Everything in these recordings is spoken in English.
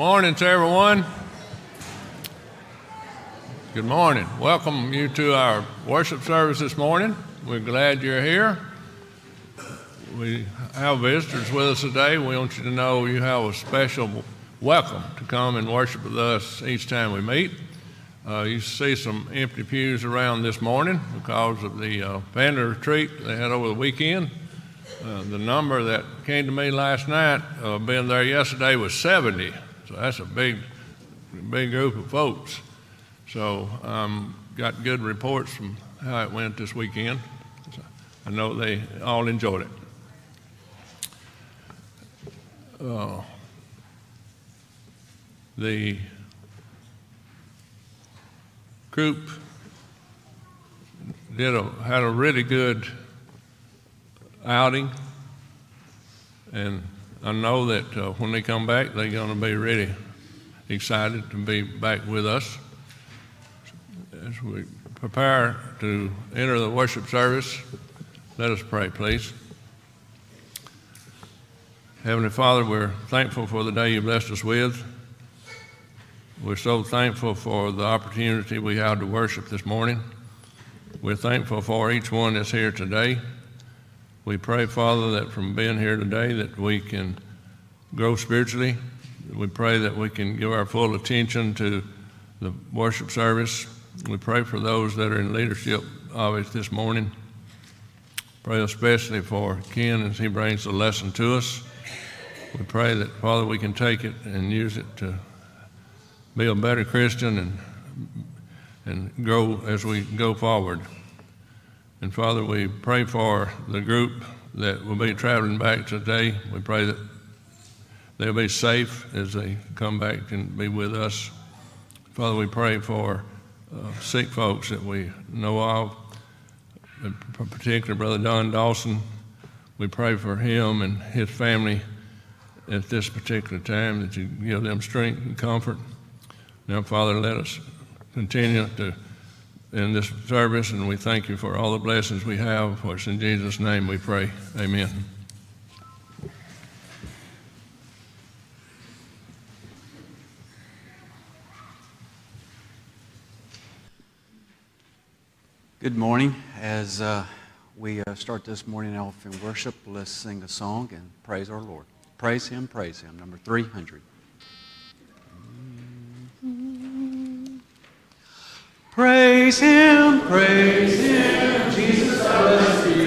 Morning to everyone. Good morning. Welcome you to our worship service this morning. We're glad you're here. We have visitors with us today. We want you to know you have a special welcome to come and worship with us each time we meet. Uh, you see some empty pews around this morning because of the uh, family retreat they had over the weekend. Uh, the number that came to me last night, uh, being there yesterday, was 70. So that's a big, big group of folks. So um, got good reports from how it went this weekend. So I know they all enjoyed it. Uh, The group did a, had a really good outing, and I know that uh, when they come back, they're going to be really excited to be back with us. As we prepare to enter the worship service, let us pray, please. Heavenly Father, we're thankful for the day you blessed us with. We're so thankful for the opportunity we had to worship this morning. We're thankful for each one that's here today. We pray, Father, that from being here today that we can grow spiritually. We pray that we can give our full attention to the worship service. We pray for those that are in leadership of it this morning. Pray especially for Ken as he brings the lesson to us. We pray that, Father, we can take it and use it to be a better Christian and, and grow as we go forward. And Father, we pray for the group that will be traveling back today. We pray that they'll be safe as they come back and be with us. Father, we pray for uh, sick folks that we know of, in particular Brother Don Dawson. We pray for him and his family at this particular time that you give them strength and comfort. Now, Father, let us continue to in this service, and we thank you for all the blessings we have. For it's in Jesus' name we pray. Amen. Good morning. As uh, we uh, start this morning off in worship, let's sing a song and praise our Lord. Praise Him, praise Him. Number 300. Praise Him, praise Him, Jesus the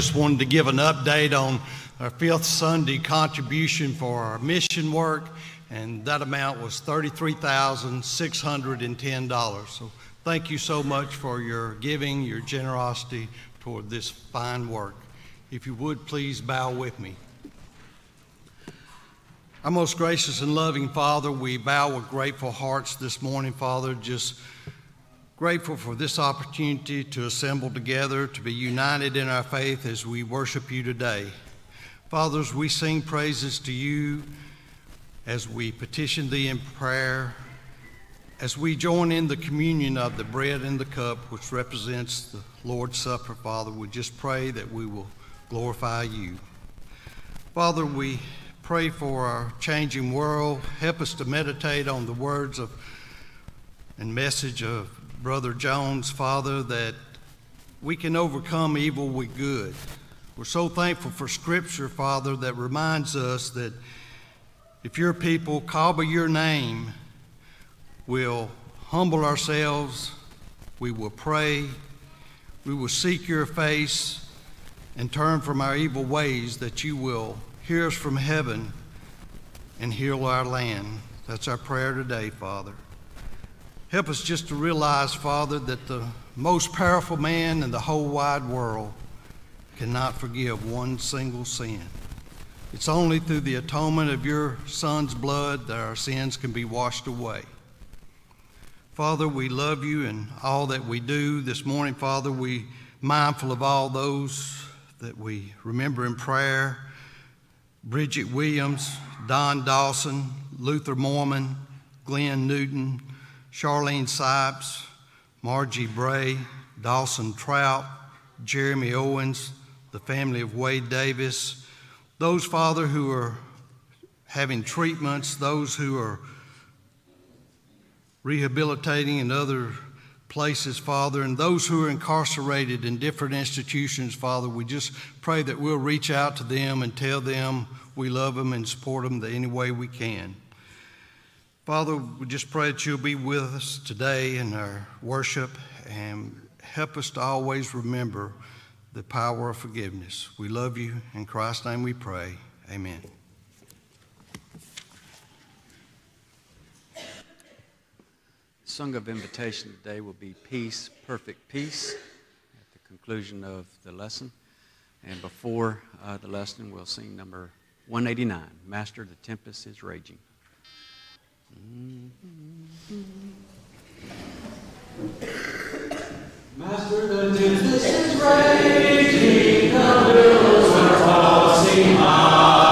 just wanted to give an update on our fifth Sunday contribution for our mission work, and that amount was $33,610. So thank you so much for your giving, your generosity toward this fine work. If you would, please bow with me. Our most gracious and loving Father, we bow with grateful hearts this morning, Father, just grateful for this opportunity to assemble together, to be united in our faith as we worship you today. Fathers, we sing praises to you as we petition thee in prayer, as we join in the communion of the bread and the cup, which represents the Lord's Supper, Father, we just pray that we will glorify you. Father, we pray for our changing world. Help us to meditate on the words of and message of Brother Jones, Father, that we can overcome evil with good. We're so thankful for Scripture, Father, that reminds us that if your people call by your name, we'll humble ourselves, we will pray, we will seek your face, and turn from our evil ways, that you will hear us from heaven and heal our land. That's our prayer today, Father. Help us just to realize, Father, that the most powerful man in the whole wide world cannot forgive one single sin. It's only through the atonement of your Son's blood that our sins can be washed away. Father, we love you in all that we do. This morning, Father, we mindful of all those that we remember in prayer. Bridget Williams, Don Dawson, Luther Mormon, Glenn Newton, Charlene Sipes, Margie Bray, Dawson Trout, Jeremy Owens, the family of Wade Davis, those, Father, who are having treatments, those who are rehabilitating in other places, Father, and those who are incarcerated in different institutions, Father, we just pray that we'll reach out to them and tell them we love them and support them the any way we can. Father, we just pray that you'll be with us today in our worship and help us to always remember the power of forgiveness. We love you. In Christ's name we pray. Amen. Song of invitation today will be Peace, Perfect Peace, at the conclusion of the lesson. And before uh, the lesson, we'll sing number 189 Master, the Tempest is Raging. Master, the tempest is raging, the billows are tossing high.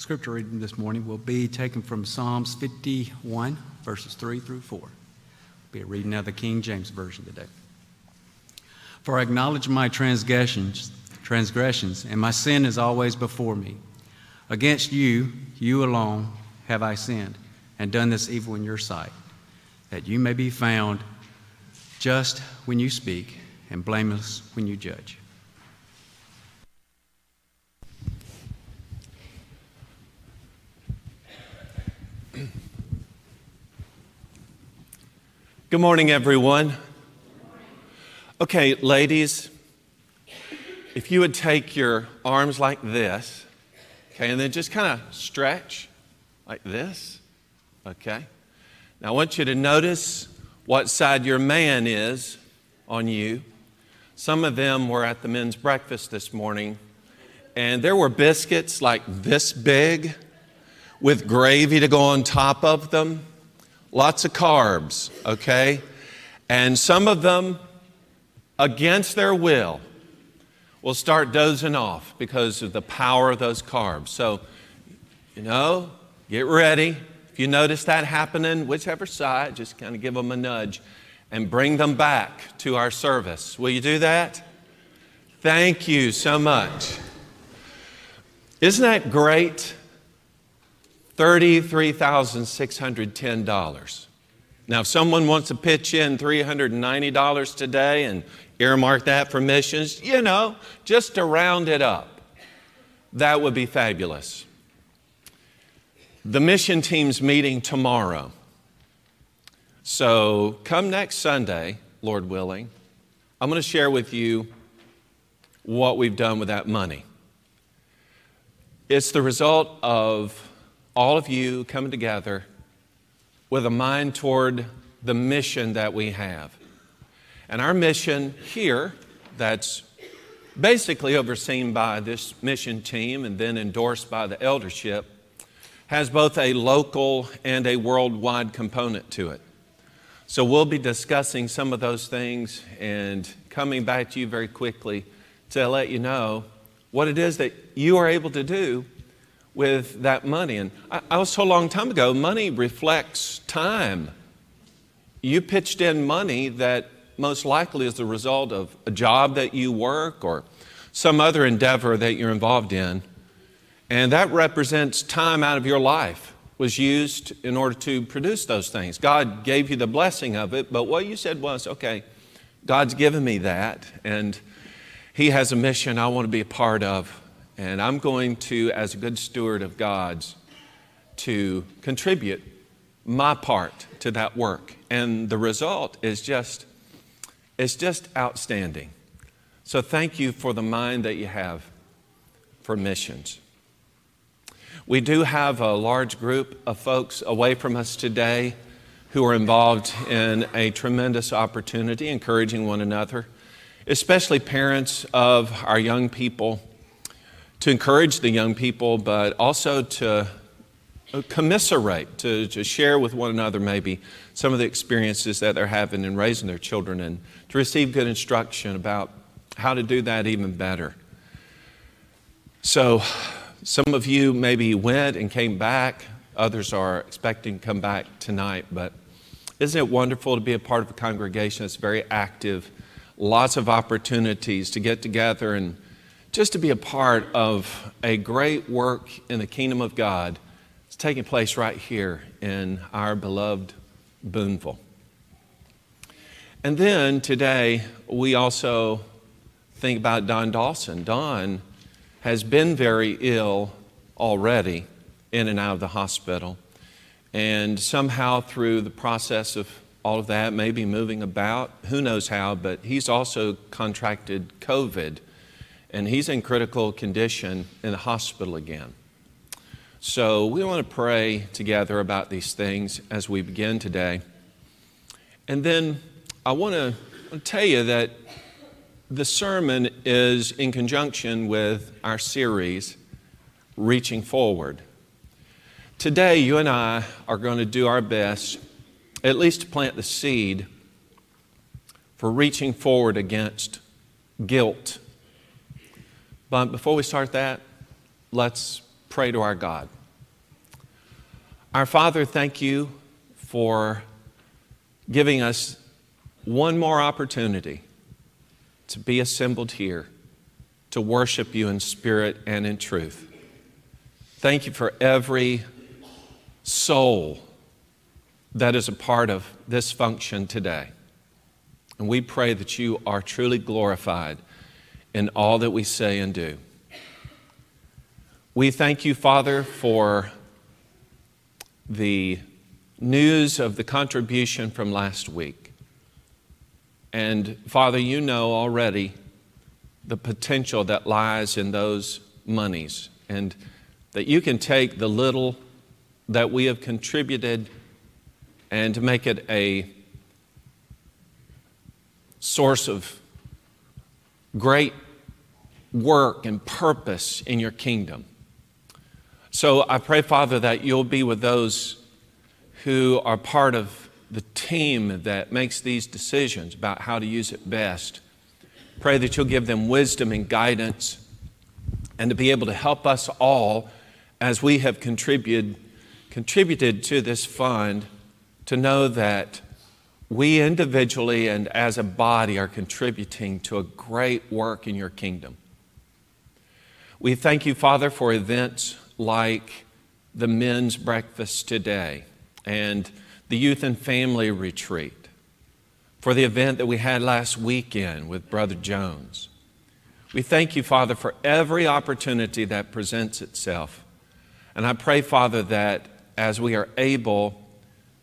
Scripture reading this morning will be taken from Psalms 51, verses 3 through 4. Be a reading of the King James Version today. For I acknowledge my transgressions, transgressions, and my sin is always before me. Against you, you alone, have I sinned, and done this evil in your sight, that you may be found just when you speak, and blameless when you judge. Good morning, everyone. Okay, ladies, if you would take your arms like this, okay, and then just kind of stretch like this, okay? Now, I want you to notice what side your man is on you. Some of them were at the men's breakfast this morning, and there were biscuits like this big with gravy to go on top of them lots of carbs, okay? And some of them, against their will, will start dozing off because of the power of those carbs. So, you know, get ready. If you notice that happening, whichever side, just kind of give them a nudge and bring them back to our service. Will you do that? Thank you so much. Isn't that great? $33,610. Now, if someone wants to pitch in $390 today and earmark that for missions, you know, just to round it up, that would be fabulous. The mission team's meeting tomorrow. So come next Sunday, Lord willing, I'm going to share with you what we've done with that money. It's the result of all of you coming together with a mind toward the mission that we have. And our mission here, that's basically overseen by this mission team and then endorsed by the eldership, has both a local and a worldwide component to it. So we'll be discussing some of those things and coming back to you very quickly to let you know what it is that you are able to do with that money. And I, I was told a long time ago money reflects time. You pitched in money that most likely is the result of a job that you work or some other endeavor that you're involved in. And that represents time out of your life was used in order to produce those things. God gave you the blessing of it, but what you said was, okay, God's given me that, and He has a mission I want to be a part of. And I'm going to, as a good steward of God's, to contribute my part to that work. And the result is just, it's just outstanding. So thank you for the mind that you have for missions. We do have a large group of folks away from us today who are involved in a tremendous opportunity, encouraging one another, especially parents of our young people to encourage the young people, but also to uh, commiserate, to, to share with one another maybe some of the experiences that they're having in raising their children and to receive good instruction about how to do that even better. So, some of you maybe went and came back, others are expecting to come back tonight, but isn't it wonderful to be a part of a congregation that's very active? Lots of opportunities to get together and just to be a part of a great work in the kingdom of God. It's taking place right here in our beloved Boonville. And then today, we also think about Don Dawson. Don has been very ill already, in and out of the hospital. And somehow, through the process of all of that, maybe moving about, who knows how, but he's also contracted COVID and he's in critical condition in the hospital again. So we want to pray together about these things as we begin today. And then I want to tell you that the sermon is in conjunction with our series, Reaching Forward. Today, you and I are going to do our best, at least to plant the seed for reaching forward against guilt but before we start that, let's pray to our God. Our Father, thank you for giving us one more opportunity to be assembled here to worship you in spirit and in truth. Thank you for every soul that is a part of this function today. And we pray that you are truly glorified in all that we say and do. We thank you, Father, for the news of the contribution from last week. And Father, you know already the potential that lies in those monies, and that you can take the little that we have contributed and make it a source of great work and purpose in your kingdom. So I pray, Father, that you'll be with those who are part of the team that makes these decisions about how to use it best. Pray that you'll give them wisdom and guidance and to be able to help us all as we have contributed, contributed to this fund to know that we individually and as a body are contributing to a great work in your kingdom. We thank you, Father, for events like the men's breakfast today and the youth and family retreat, for the event that we had last weekend with Brother Jones. We thank you, Father, for every opportunity that presents itself. And I pray, Father, that as we are able,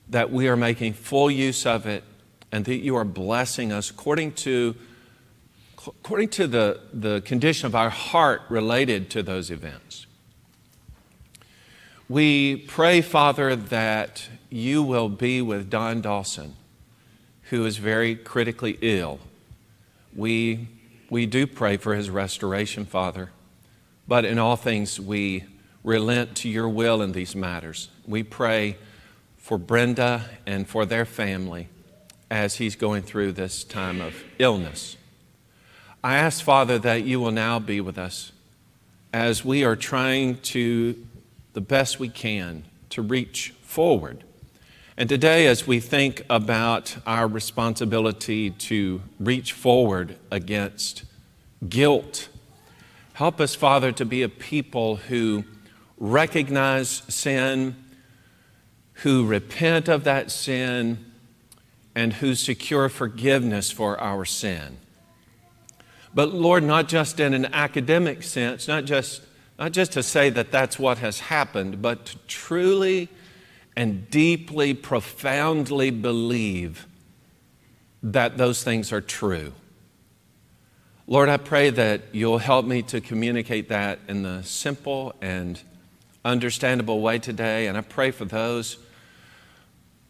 that we are making full use of it and that you are blessing us according to, according to the, the condition of our heart related to those events. We pray, Father, that you will be with Don Dawson, who is very critically ill. We, we do pray for his restoration, Father, but in all things we relent to your will in these matters. We pray for Brenda and for their family as he's going through this time of illness. I ask, Father, that you will now be with us as we are trying to the best we can to reach forward. And today, as we think about our responsibility to reach forward against guilt, help us, Father, to be a people who recognize sin, who repent of that sin, and who secure forgiveness for our sin. But Lord, not just in an academic sense, not just not just to say that that's what has happened, but to truly and deeply, profoundly believe that those things are true. Lord, I pray that you'll help me to communicate that in the simple and understandable way today. And I pray for those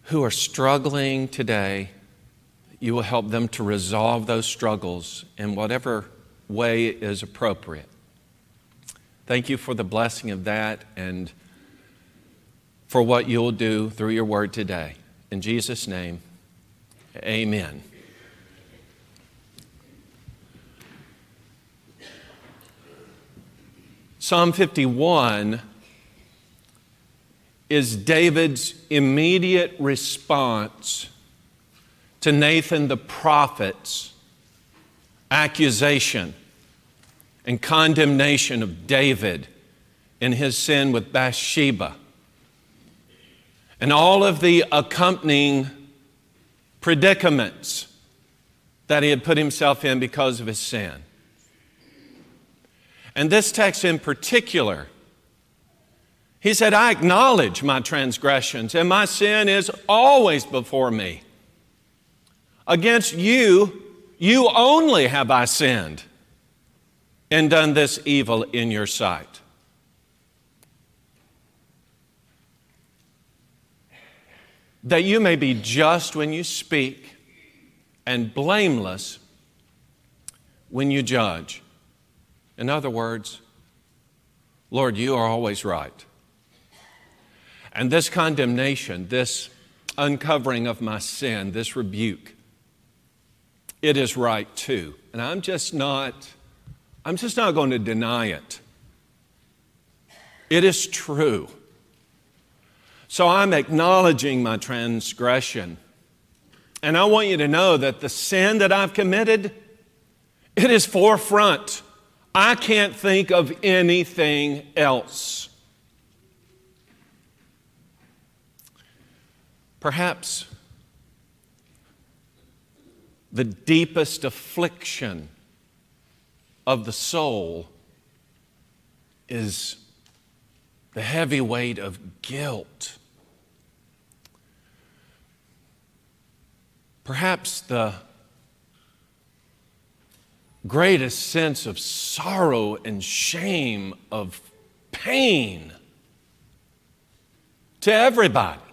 who are struggling today, you will help them to resolve those struggles in whatever way is appropriate. Thank you for the blessing of that and for what you'll do through your word today. In Jesus' name, amen. Psalm 51 is David's immediate response to Nathan the prophet's accusation and condemnation of David in his sin with Bathsheba and all of the accompanying predicaments that he had put himself in because of his sin. And this text in particular, he said, I acknowledge my transgressions, and my sin is always before me. Against you, you only have I sinned and done this evil in your sight. That you may be just when you speak and blameless when you judge. In other words, Lord, you are always right. And this condemnation, this uncovering of my sin, this rebuke, it is right too. And I'm just not I'm just not going to deny it. It is true. So I'm acknowledging my transgression. And I want you to know that the sin that I've committed, it is forefront. I can't think of anything else. Perhaps the deepest affliction of the soul is the heavy weight of guilt. Perhaps the greatest sense of sorrow and shame, of pain to everybody,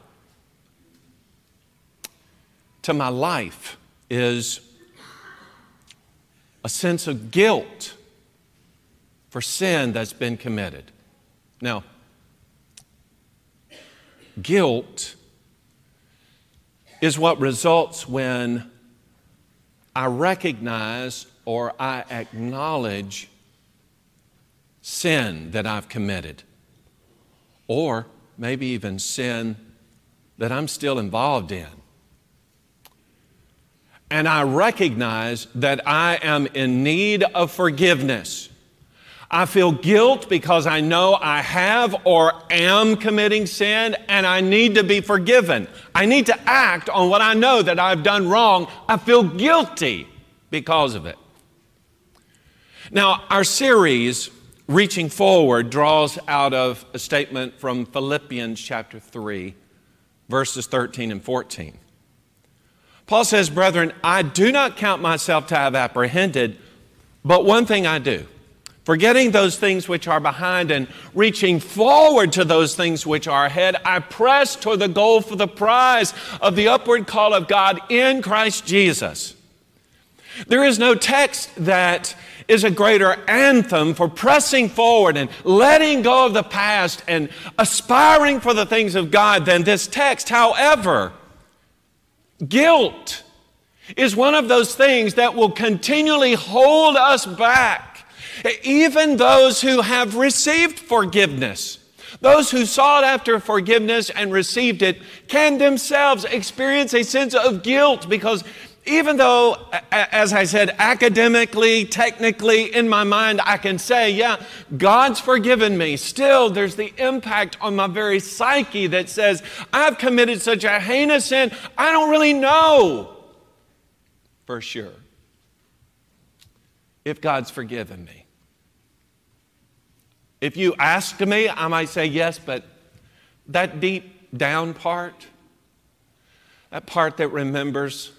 to my life, is a sense of guilt for sin that's been committed. Now, guilt is what results when I recognize or I acknowledge sin that I've committed, or maybe even sin that I'm still involved in. And I recognize that I am in need of forgiveness. I feel guilt because I know I have or am committing sin and I need to be forgiven. I need to act on what I know that I've done wrong. I feel guilty because of it. Now, our series, Reaching Forward, draws out of a statement from Philippians chapter 3, verses 13 and 14. Paul says, Brethren, I do not count myself to have apprehended, but one thing I do Forgetting those things which are behind and reaching forward to those things which are ahead, I press toward the goal for the prize of the upward call of God in Christ Jesus. There is no text that is a greater anthem for pressing forward and letting go of the past and aspiring for the things of God than this text. However, guilt is one of those things that will continually hold us back. Even those who have received forgiveness, those who sought after forgiveness and received it, can themselves experience a sense of guilt because even though, as I said, academically, technically, in my mind, I can say, yeah, God's forgiven me, still there's the impact on my very psyche that says, I've committed such a heinous sin, I don't really know for sure if God's forgiven me. If you asked me, I might say yes, but that deep down part, that part that remembers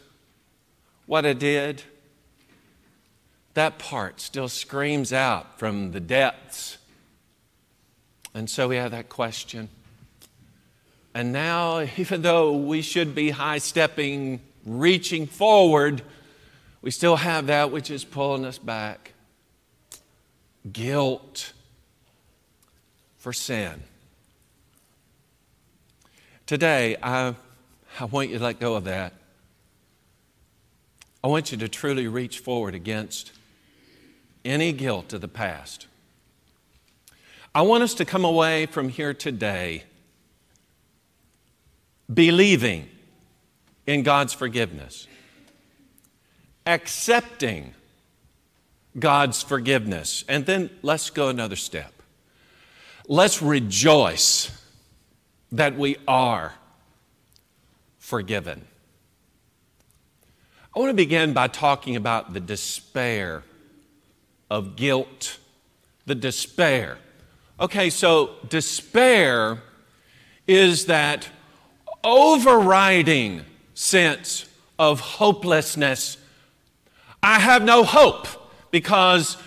what I did, that part still screams out from the depths. And so we have that question. And now, even though we should be high stepping, reaching forward, we still have that which is pulling us back guilt for sin. Today, I, I want you to let go of that. I want you to truly reach forward against any guilt of the past. I want us to come away from here today believing in God's forgiveness, accepting God's forgiveness, and then let's go another step. Let's rejoice that we are forgiven. I want to begin by talking about the despair of guilt, the despair. Okay, so despair is that overriding sense of hopelessness. I have no hope because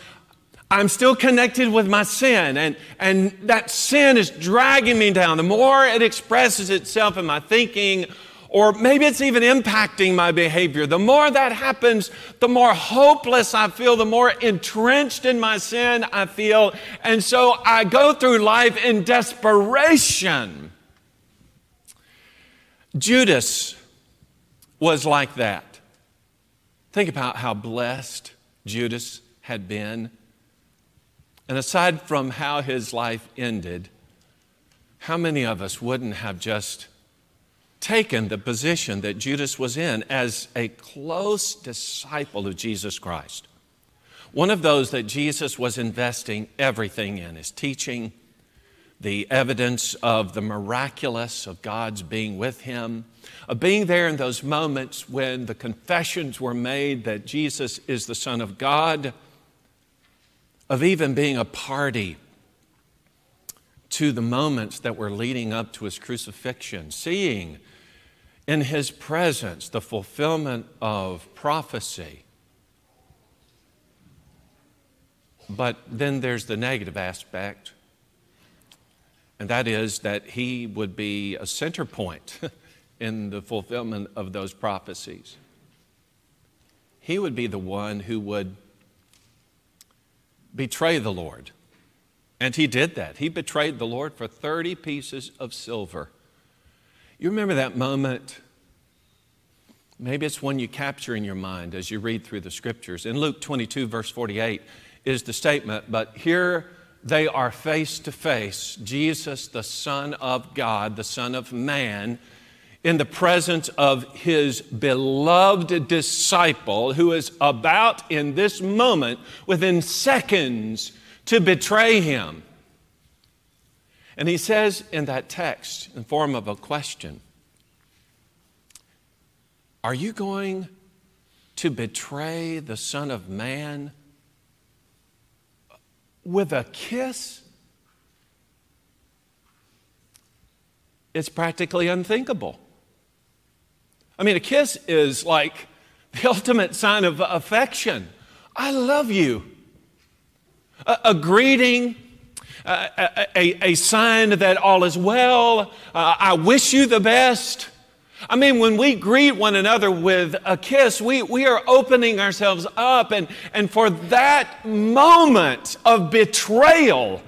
I'm still connected with my sin, and, and that sin is dragging me down. The more it expresses itself in my thinking, or maybe it's even impacting my behavior, the more that happens, the more hopeless I feel, the more entrenched in my sin I feel. And so I go through life in desperation. Judas was like that. Think about how blessed Judas had been and aside from how his life ended, how many of us wouldn't have just taken the position that Judas was in as a close disciple of Jesus Christ? One of those that Jesus was investing everything in his teaching, the evidence of the miraculous of God's being with him, of being there in those moments when the confessions were made that Jesus is the Son of God, of even being a party to the moments that were leading up to his crucifixion, seeing in his presence the fulfillment of prophecy. But then there's the negative aspect, and that is that he would be a center point in the fulfillment of those prophecies. He would be the one who would betray the Lord. And he did that. He betrayed the Lord for 30 pieces of silver. You remember that moment? Maybe it's one you capture in your mind as you read through the scriptures. In Luke 22, verse 48, is the statement, but here they are face to face Jesus, the Son of God, the Son of Man, in the presence of his beloved disciple who is about in this moment, within seconds, to betray him. And he says in that text, in form of a question, Are you going to betray the Son of Man with a kiss? It's practically unthinkable. I mean, a kiss is like the ultimate sign of affection. I love you. A, a greeting, a, a, sign that all is well. Uh, I wish you the best. I mean, when we greet one another with a kiss, we, we are opening ourselves up. And, and for that moment of betrayal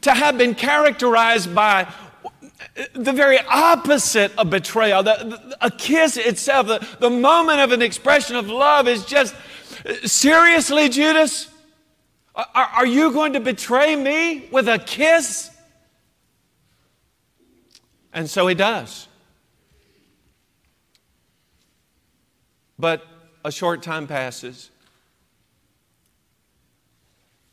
to have been characterized by the very opposite of betrayal. The, the, a kiss itself, the, the moment of an expression of love is just seriously, Judas? Are, are you going to betray me with a kiss? And so he does. But a short time passes.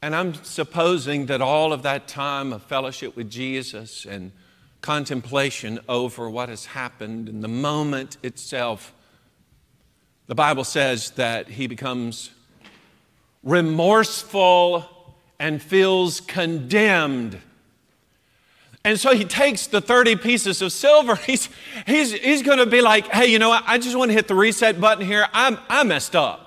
And I'm supposing that all of that time of fellowship with Jesus and contemplation over what has happened in the moment itself, the Bible says that he becomes remorseful and feels condemned. And so he takes the 30 pieces of silver. He's, he's, he's going to be like, hey, you know what? I just want to hit the reset button here. I'm, I messed up.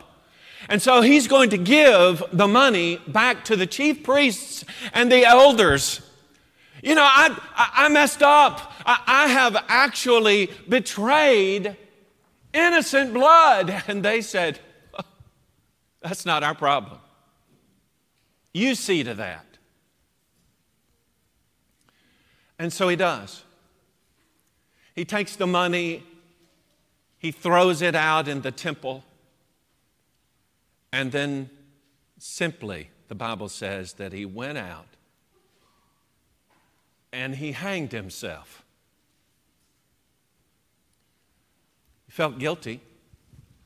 And so he's going to give the money back to the chief priests and the elders. You know, I, I, messed up. I, I have actually betrayed innocent blood. And they said, that's not our problem. You see to that. And so he does. He takes the money, he throws it out in the temple, and then simply, the Bible says that he went out and he hanged himself. He felt guilty.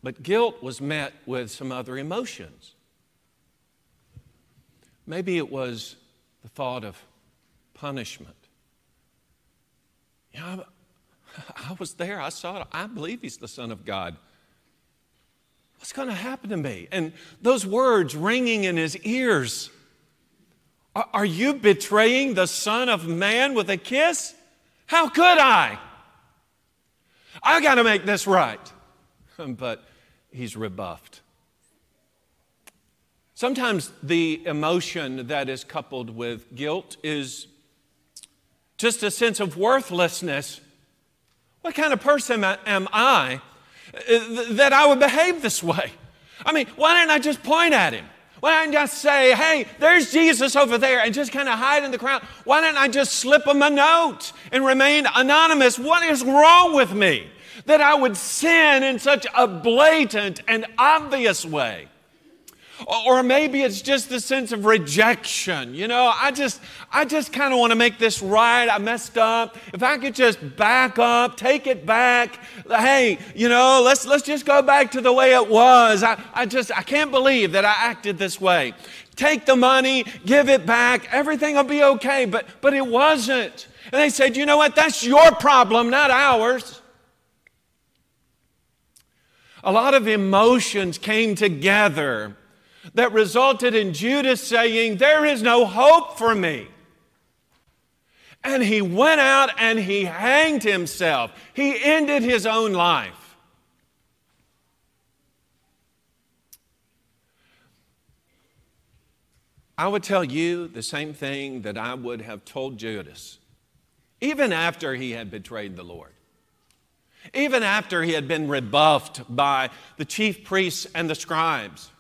But guilt was met with some other emotions. Maybe it was the thought of punishment. You know, I, I was there, I saw it, I believe he's the Son of God. What's going to happen to me? And those words ringing in his ears Are, are you betraying the Son of Man with a kiss? How could I? I got to make this right. but he's rebuffed. Sometimes the emotion that is coupled with guilt is just a sense of worthlessness. What kind of person am I uh, that I would behave this way? I mean, why didn't I just point at him? Why didn't I just say, hey, there's Jesus over there and just kind of hide in the crowd? Why didn't I just slip him a note and remain anonymous? What is wrong with me? That I would sin in such a blatant and obvious way? Or maybe it's just the sense of rejection. You know, I just, I just kind of want to make this right. I messed up. If I could just back up, take it back. Hey, you know, let's, let's just go back to the way it was. I, I just, I can't believe that I acted this way. Take the money, give it back. Everything will be okay. But, but it wasn't. And they said, you know what? That's your problem, not ours. A lot of emotions came together that resulted in Judas saying, There is no hope for me. And he went out and he hanged himself. He ended his own life. I would tell you the same thing that I would have told Judas, even after he had betrayed the Lord. Even after he had been rebuffed by the chief priests and the scribes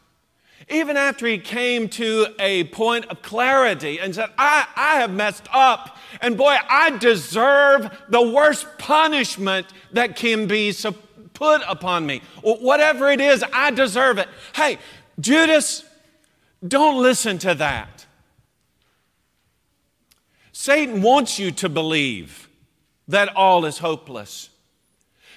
even after he came to a point of clarity and said, I, I have messed up, and boy, I deserve the worst punishment that can be put upon me. Whatever it is, I deserve it. Hey, Judas, don't listen to that. Satan wants you to believe that all is hopeless.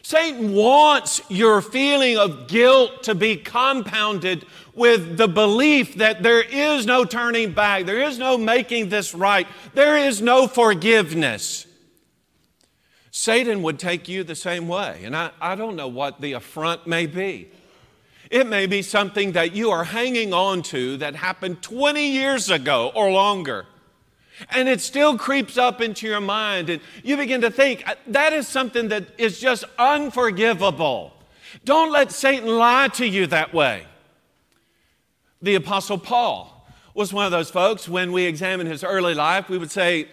Satan wants your feeling of guilt to be compounded with the belief that there is no turning back, there is no making this right, there is no forgiveness. Satan would take you the same way. And I, I don't know what the affront may be. It may be something that you are hanging on to that happened 20 years ago or longer. And it still creeps up into your mind, and you begin to think uh, that is something that is just unforgivable. Don't let Satan lie to you that way. The Apostle Paul was one of those folks, when we examine his early life, we would say,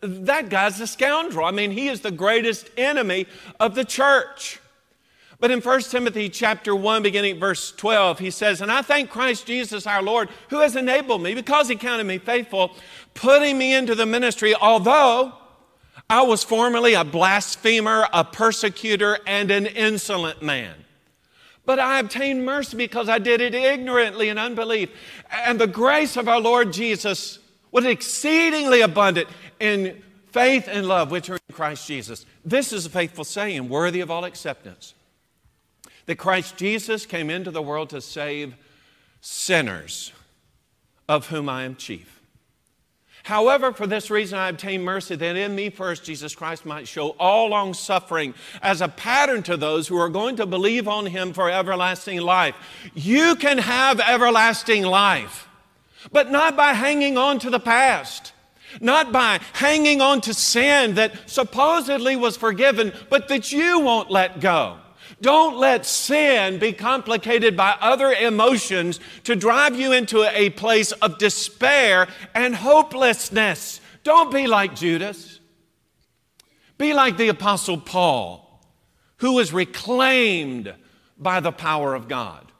that guy's a scoundrel. I mean, he is the greatest enemy of the church. But in 1 Timothy chapter 1, beginning verse 12, he says, And I thank Christ Jesus our Lord, who has enabled me, because he counted me faithful, putting me into the ministry, although I was formerly a blasphemer, a persecutor, and an insolent man. But I obtained mercy because I did it ignorantly in unbelief. And the grace of our Lord Jesus was exceedingly abundant in faith and love which are in Christ Jesus. This is a faithful saying, worthy of all acceptance that Christ Jesus came into the world to save sinners, of whom I am chief. However, for this reason I obtain mercy, that in me first Jesus Christ might show all long suffering as a pattern to those who are going to believe on him for everlasting life. You can have everlasting life, but not by hanging on to the past. Not by hanging on to sin that supposedly was forgiven, but that you won't let go. Don't let sin be complicated by other emotions to drive you into a place of despair and hopelessness. Don't be like Judas. Be like the Apostle Paul, who was reclaimed by the power of God.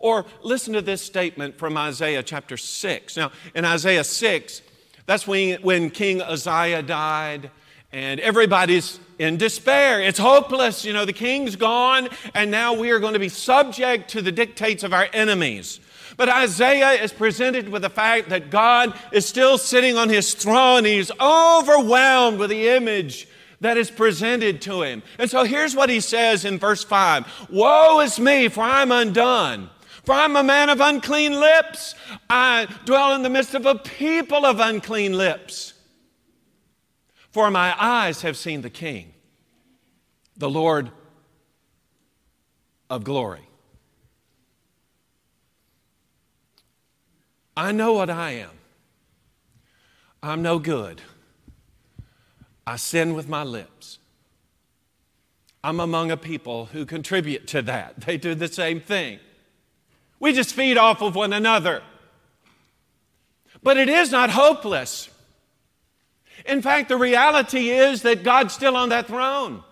Or listen to this statement from Isaiah chapter 6. Now, in Isaiah 6, that's when, when King Uzziah died and everybody's in despair. It's hopeless. You know, the king's gone, and now we are going to be subject to the dictates of our enemies. But Isaiah is presented with the fact that God is still sitting on his throne. He's overwhelmed with the image that is presented to him. And so here's what he says in verse 5 Woe is me, for I'm undone. For I'm a man of unclean lips. I dwell in the midst of a people of unclean lips. For my eyes have seen the King, the Lord of glory. I know what I am. I'm no good. I sin with my lips. I'm among a people who contribute to that. They do the same thing. We just feed off of one another. But it is not hopeless. In fact, the reality is that God's still on that throne.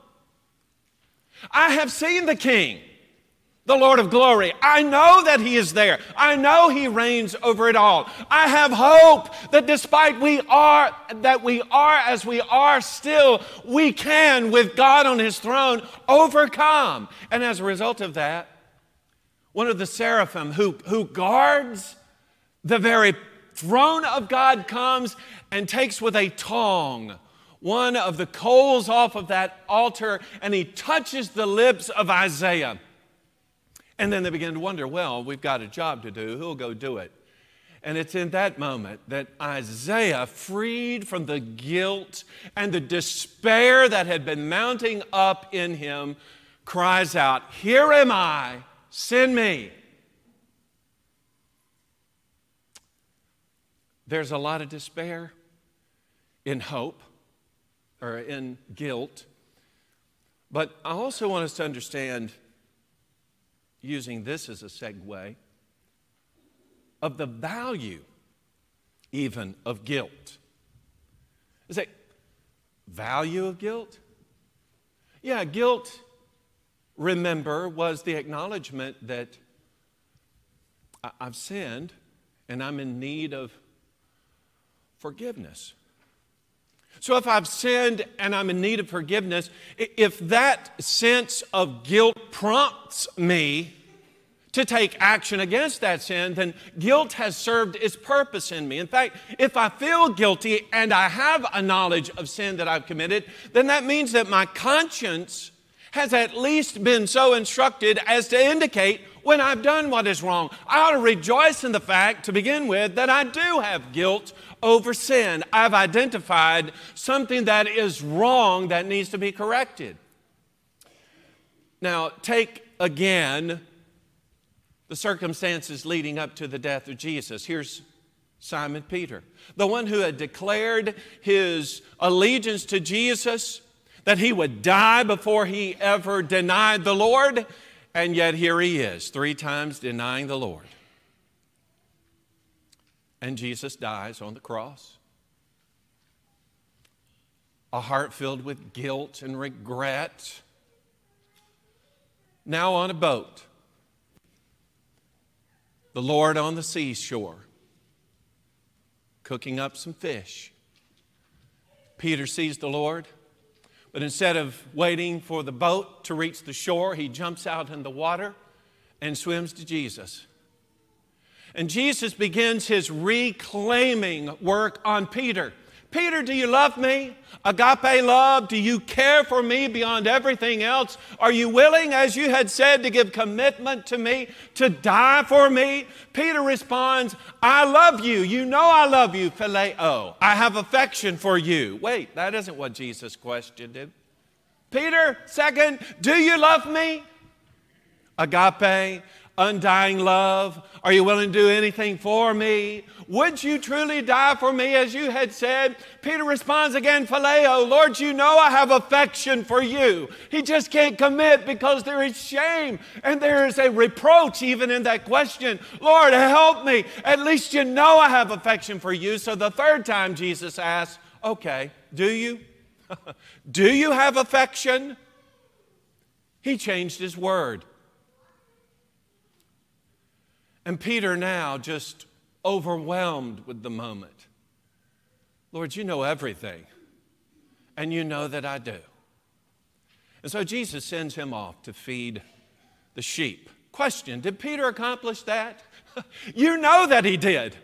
I have seen the King, the Lord of glory. I know that He is there. I know He reigns over it all. I have hope that despite we are that we are as we are still, we can, with God on His throne, overcome. And as a result of that, one of the seraphim who, who guards the very throne of God comes and takes with a tong one of the coals off of that altar and he touches the lips of Isaiah. And then they begin to wonder well, we've got a job to do. Who'll go do it? And it's in that moment that Isaiah, freed from the guilt and the despair that had been mounting up in him, cries out, Here am I, send me. There's a lot of despair in hope or in guilt. But I also want us to understand, using this as a segue, of the value even of guilt. Is that value of guilt? Yeah, guilt, remember, was the acknowledgement that I've sinned and I'm in need of forgiveness. So if I've sinned and I'm in need of forgiveness, if that sense of guilt prompts me to take action against that sin, then guilt has served its purpose in me. In fact, if I feel guilty and I have a knowledge of sin that I've committed, then that means that my conscience has at least been so instructed as to indicate when I've done what is wrong. I ought to rejoice in the fact, to begin with, that I do have guilt over sin. I've identified something that is wrong that needs to be corrected. Now, take again the circumstances leading up to the death of Jesus. Here's Simon Peter, the one who had declared his allegiance to Jesus, that he would die before he ever denied the Lord, and yet here he is, three times denying the Lord. And Jesus dies on the cross. A heart filled with guilt and regret. Now on a boat the Lord on the seashore, cooking up some fish. Peter sees the Lord, but instead of waiting for the boat to reach the shore, he jumps out in the water and swims to Jesus. And Jesus begins his reclaiming work on Peter. Peter, do you love me? Agape love, do you care for me beyond everything else? Are you willing, as you had said, to give commitment to me, to die for me? Peter responds, I love you. You know I love you, phileo. I have affection for you. Wait, that isn't what Jesus questioned him. Peter, second, do you love me? Agape, undying love? Are you willing to do anything for me? Would you truly die for me as you had said? Peter responds again, Phileo, Lord, you know I have affection for you. He just can't commit because there is shame and there is a reproach even in that question. Lord, help me. At least you know I have affection for you. So the third time Jesus asks, Okay, do you? do you have affection? He changed his word. And Peter now just overwhelmed with the moment. Lord, you know everything, and you know that I do. And so Jesus sends him off to feed the sheep. Question Did Peter accomplish that? you know that he did.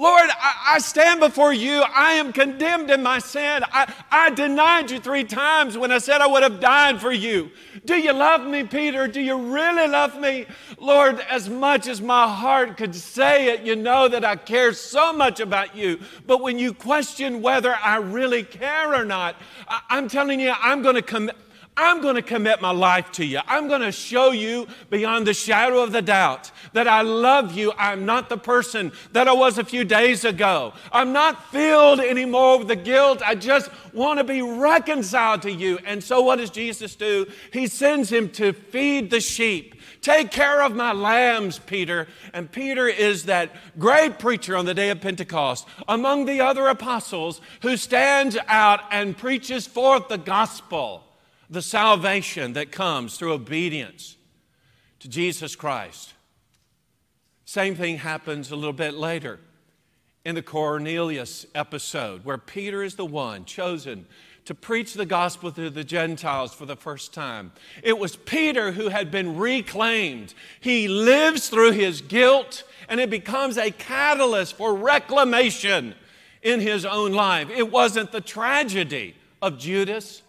Lord, I, I, stand before you. I am condemned in my sin. I, I denied you three times when I said I would have died for you. Do you love me, Peter? Do you really love me? Lord, as much as my heart could say it, you know that I care so much about you. But when you question whether I really care or not, I, I'm telling you, I'm going to commit. I'm going to commit my life to you. I'm going to show you beyond the shadow of the doubt that I love you. I'm not the person that I was a few days ago. I'm not filled anymore with the guilt. I just want to be reconciled to you. And so, what does Jesus do? He sends him to feed the sheep. Take care of my lambs, Peter. And Peter is that great preacher on the day of Pentecost, among the other apostles, who stands out and preaches forth the gospel the salvation that comes through obedience to Jesus Christ. Same thing happens a little bit later in the Cornelius episode, where Peter is the one chosen to preach the gospel to the Gentiles for the first time. It was Peter who had been reclaimed. He lives through his guilt and it becomes a catalyst for reclamation in his own life. It wasn't the tragedy of Judas,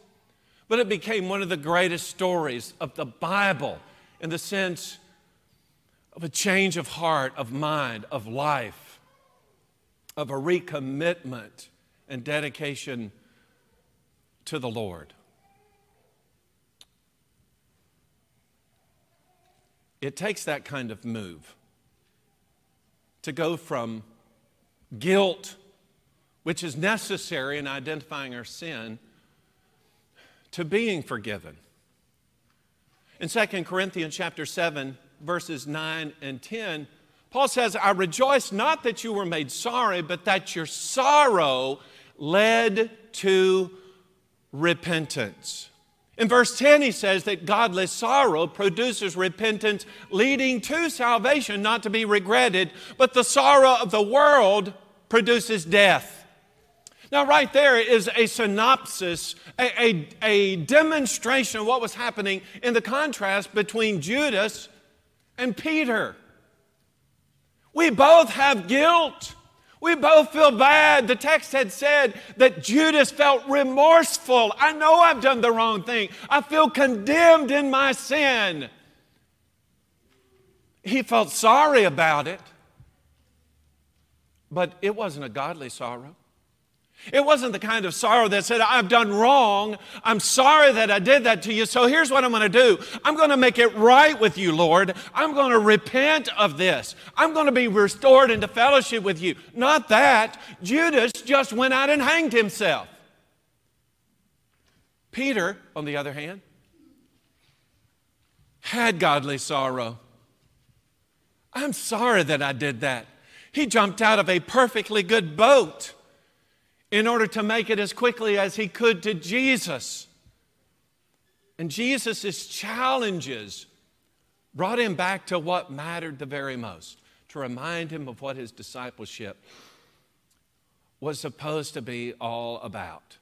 but it became one of the greatest stories of the Bible in the sense of a change of heart, of mind, of life, of a recommitment and dedication to the Lord. It takes that kind of move to go from guilt, which is necessary in identifying our sin, to being forgiven. In 2 Corinthians chapter 7, verses 9 and 10, Paul says, I rejoice not that you were made sorry, but that your sorrow led to repentance. In verse 10, he says that godly sorrow produces repentance leading to salvation, not to be regretted, but the sorrow of the world produces death. Now, right there is a synopsis, a, a, a, demonstration of what was happening in the contrast between Judas and Peter. We both have guilt. We both feel bad. The text had said that Judas felt remorseful. I know I've done the wrong thing. I feel condemned in my sin. He felt sorry about it, but it wasn't a godly sorrow. It wasn't the kind of sorrow that said, I've done wrong. I'm sorry that I did that to you. So here's what I'm going to do I'm going to make it right with you, Lord. I'm going to repent of this. I'm going to be restored into fellowship with you. Not that. Judas just went out and hanged himself. Peter, on the other hand, had godly sorrow. I'm sorry that I did that. He jumped out of a perfectly good boat in order to make it as quickly as he could to Jesus. And Jesus' challenges brought him back to what mattered the very most, to remind him of what his discipleship was supposed to be all about.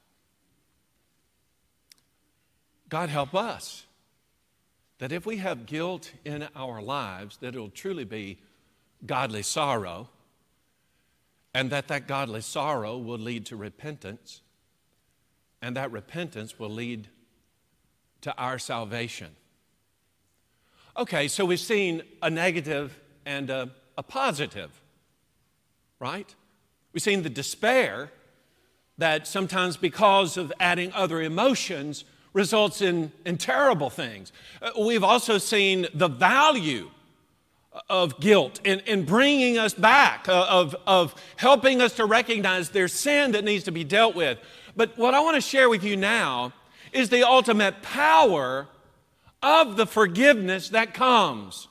God help us that if we have guilt in our lives, that it'll truly be godly sorrow and that that godly sorrow will lead to repentance, and that repentance will lead to our salvation. Okay, so we've seen a negative and a, a positive, right? We've seen the despair that sometimes, because of adding other emotions, results in, in terrible things. Uh, we've also seen the value of guilt and, in bringing us back, uh, of, of helping us to recognize there's sin that needs to be dealt with. But what I want to share with you now is the ultimate power of the forgiveness that comes.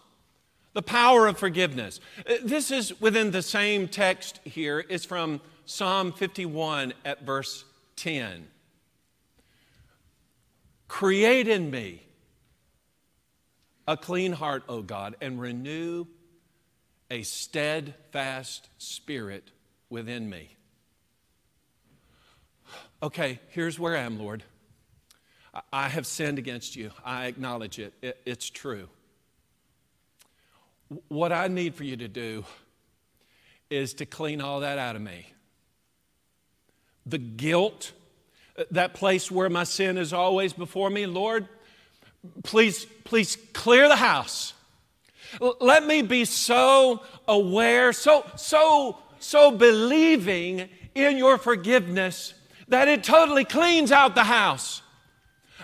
The power of forgiveness. Uh, this is within the same text here. It's from Psalm 51 at verse 10. Create in me a clean heart, O God, and renew a steadfast spirit within me. Okay, here's where I am, Lord. I have sinned against you. I acknowledge it. it. It's true. What I need for you to do is to clean all that out of me. The guilt, uh, that place where my sin is always before me, Lord, please, please clear the house. Let me be so aware, so, so, so believing in your forgiveness that it totally cleans out the house.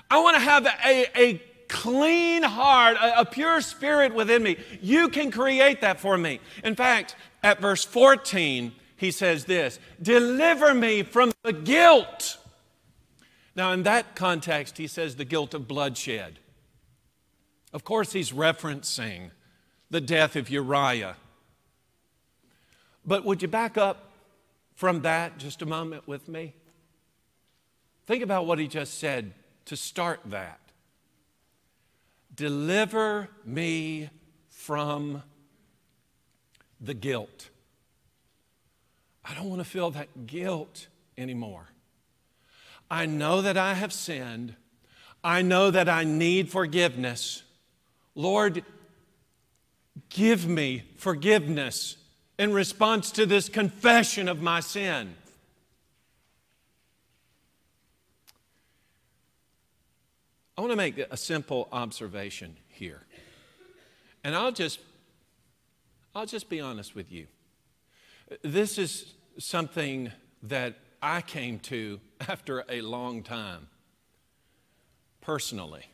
I want to have a, a clean heart, a, a pure spirit within me. You can create that for me. In fact, at verse 14, he says this Deliver me from the guilt. Now, in that context, he says the guilt of bloodshed. Of course, he's referencing the death of Uriah. But would you back up from that just a moment with me? Think about what he just said to start that. Deliver me from the guilt. I don't want to feel that guilt anymore. I know that I have sinned. I know that I need forgiveness. Lord, give me forgiveness in response to this confession of my sin. I want to make a simple observation here. And I'll just I'll just be honest with you. This is something that I came to after a long time personally.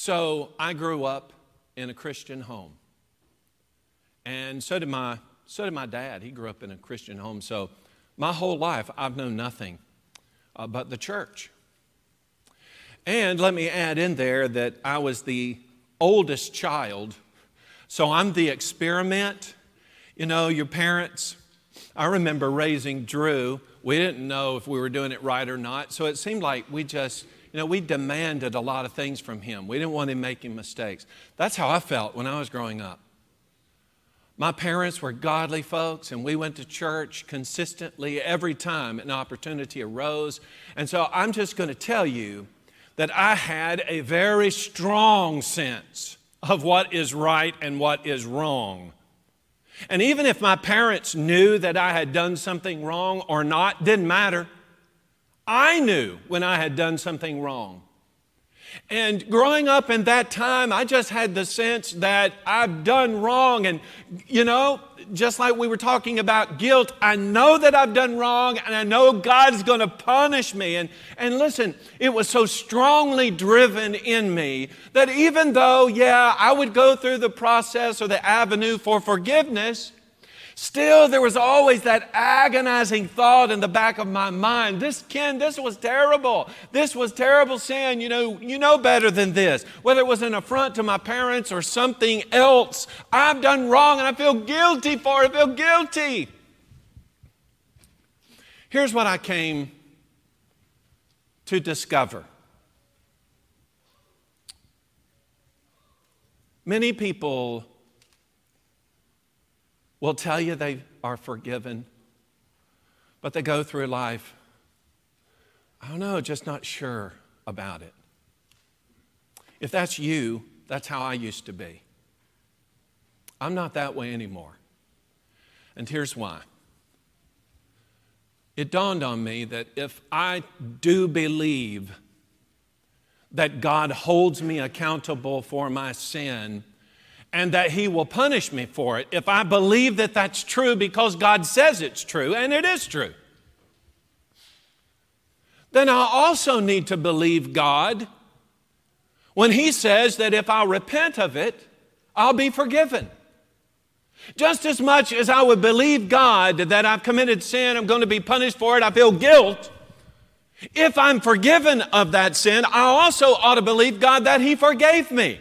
So I grew up in a Christian home. And so did my so did my dad. He grew up in a Christian home. So my whole life I've known nothing uh, but the church. And let me add in there that I was the oldest child. So I'm the experiment. You know, your parents, I remember raising Drew. We didn't know if we were doing it right or not. So it seemed like we just, you know, we demanded a lot of things from him. We didn't want him making mistakes. That's how I felt when I was growing up. My parents were godly folks, and we went to church consistently every time an opportunity arose. And so I'm just going to tell you that I had a very strong sense of what is right and what is wrong. And even if my parents knew that I had done something wrong or not, didn't matter. I knew when I had done something wrong. And growing up in that time, I just had the sense that I've done wrong. And, you know, just like we were talking about guilt, I know that I've done wrong and I know God's going to punish me. And, and listen, it was so strongly driven in me that even though, yeah, I would go through the process or the avenue for forgiveness, Still, there was always that agonizing thought in the back of my mind. This, Ken, this was terrible. This was terrible sin. You know, you know better than this. Whether it was an affront to my parents or something else, I've done wrong and I feel guilty for it. I feel guilty. Here's what I came to discover. Many people will tell you they are forgiven, but they go through life, I don't know, just not sure about it. If that's you, that's how I used to be. I'm not that way anymore. And here's why. It dawned on me that if I do believe that God holds me accountable for my sin, and that He will punish me for it if I believe that that's true because God says it's true, and it is true. Then I also need to believe God when He says that if I repent of it, I'll be forgiven. Just as much as I would believe God that I've committed sin, I'm going to be punished for it, I feel guilt. If I'm forgiven of that sin, I also ought to believe God that He forgave me.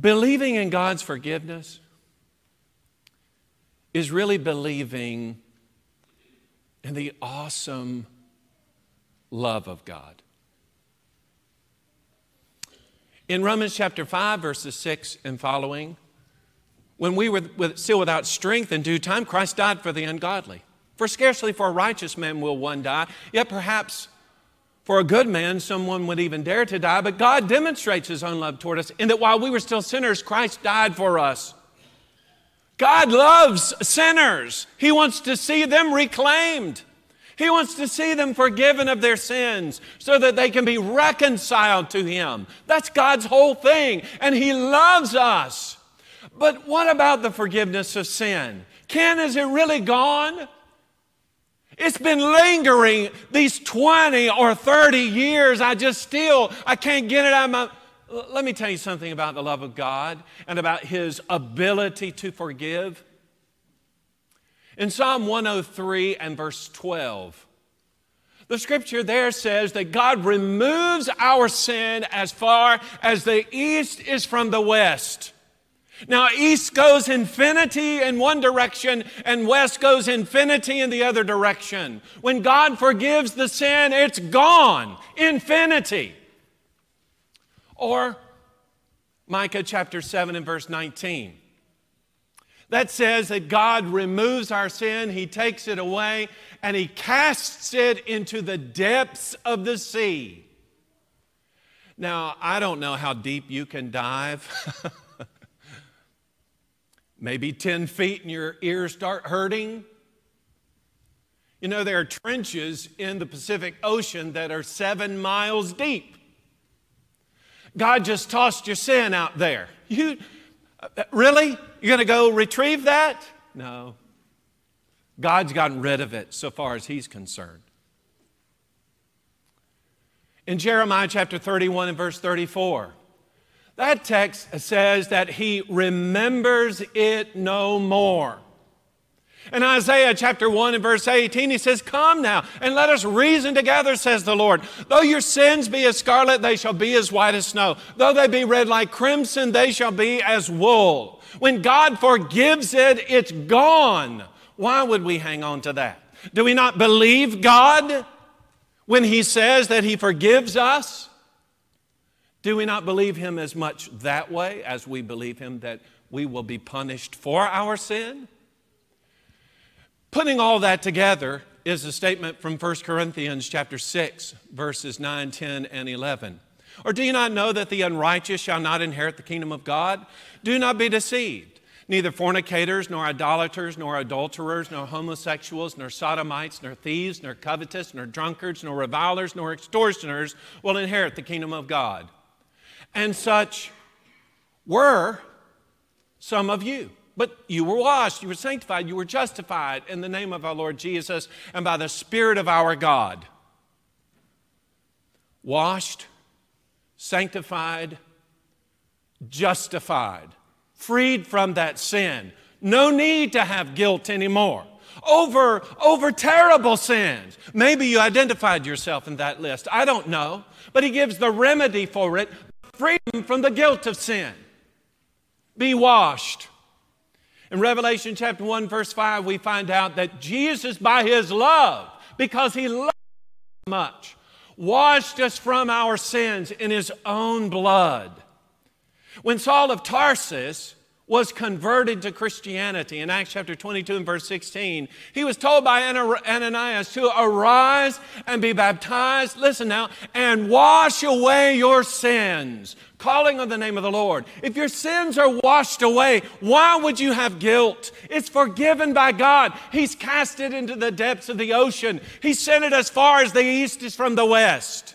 Believing in God's forgiveness is really believing in the awesome love of God. In Romans chapter 5, verses 6 and following, when we were still without strength in due time, Christ died for the ungodly. For scarcely for a righteous man will one die, yet perhaps for a good man, someone would even dare to die, but God demonstrates his own love toward us in that while we were still sinners, Christ died for us. God loves sinners. He wants to see them reclaimed. He wants to see them forgiven of their sins so that they can be reconciled to Him. That's God's whole thing, and He loves us. But what about the forgiveness of sin? Ken, is it really gone? It's been lingering these 20 or 30 years. I just still, I can't get it out of my. Let me tell you something about the love of God and about His ability to forgive. In Psalm 103 and verse 12, the scripture there says that God removes our sin as far as the east is from the west. Now, east goes infinity in one direction, and west goes infinity in the other direction. When God forgives the sin, it's gone, infinity. Or Micah chapter 7 and verse 19. that says that God removes our sin, He takes it away, and He casts it into the depths of the sea. Now, I don't know how deep you can dive. Maybe 10 feet and your ears start hurting. You know, there are trenches in the Pacific Ocean that are seven miles deep. God just tossed your sin out there. You uh, really? You're going to go retrieve that? No. God's gotten rid of it so far as He's concerned. In Jeremiah chapter 31 and verse 34, that text says that He remembers it no more. In Isaiah chapter 1 and verse 18, he says, Come now and let us reason together, says the Lord. Though your sins be as scarlet, they shall be as white as snow. Though they be red like crimson, they shall be as wool. When God forgives it, it's gone. Why would we hang on to that? Do we not believe God when He says that He forgives us? Do we not believe Him as much that way as we believe Him that we will be punished for our sin? Putting all that together is a statement from 1 Corinthians chapter 6 verses 9, 10 and 11. Or do you not know that the unrighteous shall not inherit the kingdom of God? Do not be deceived. Neither fornicators, nor idolaters, nor adulterers, nor homosexuals, nor sodomites, nor thieves, nor covetous, nor drunkards, nor revilers, nor extortioners will inherit the kingdom of God. And such were some of you. But you were washed, you were sanctified, you were justified in the name of our Lord Jesus and by the Spirit of our God. Washed, sanctified, justified, freed from that sin. No need to have guilt anymore. Over, over terrible sins. Maybe you identified yourself in that list. I don't know. But he gives the remedy for it freedom from the guilt of sin. Be washed in Revelation chapter 1, verse 5, we find out that Jesus, by his love, because he loved us much, washed us from our sins in his own blood. When Saul of Tarsus was converted to Christianity. In Acts chapter 22 and verse 16, he was told by Ananias to arise and be baptized, listen now, and wash away your sins, calling on the name of the Lord. If your sins are washed away, why would you have guilt? It's forgiven by God. He's cast it into the depths of the ocean, He sent it as far as the east is from the west.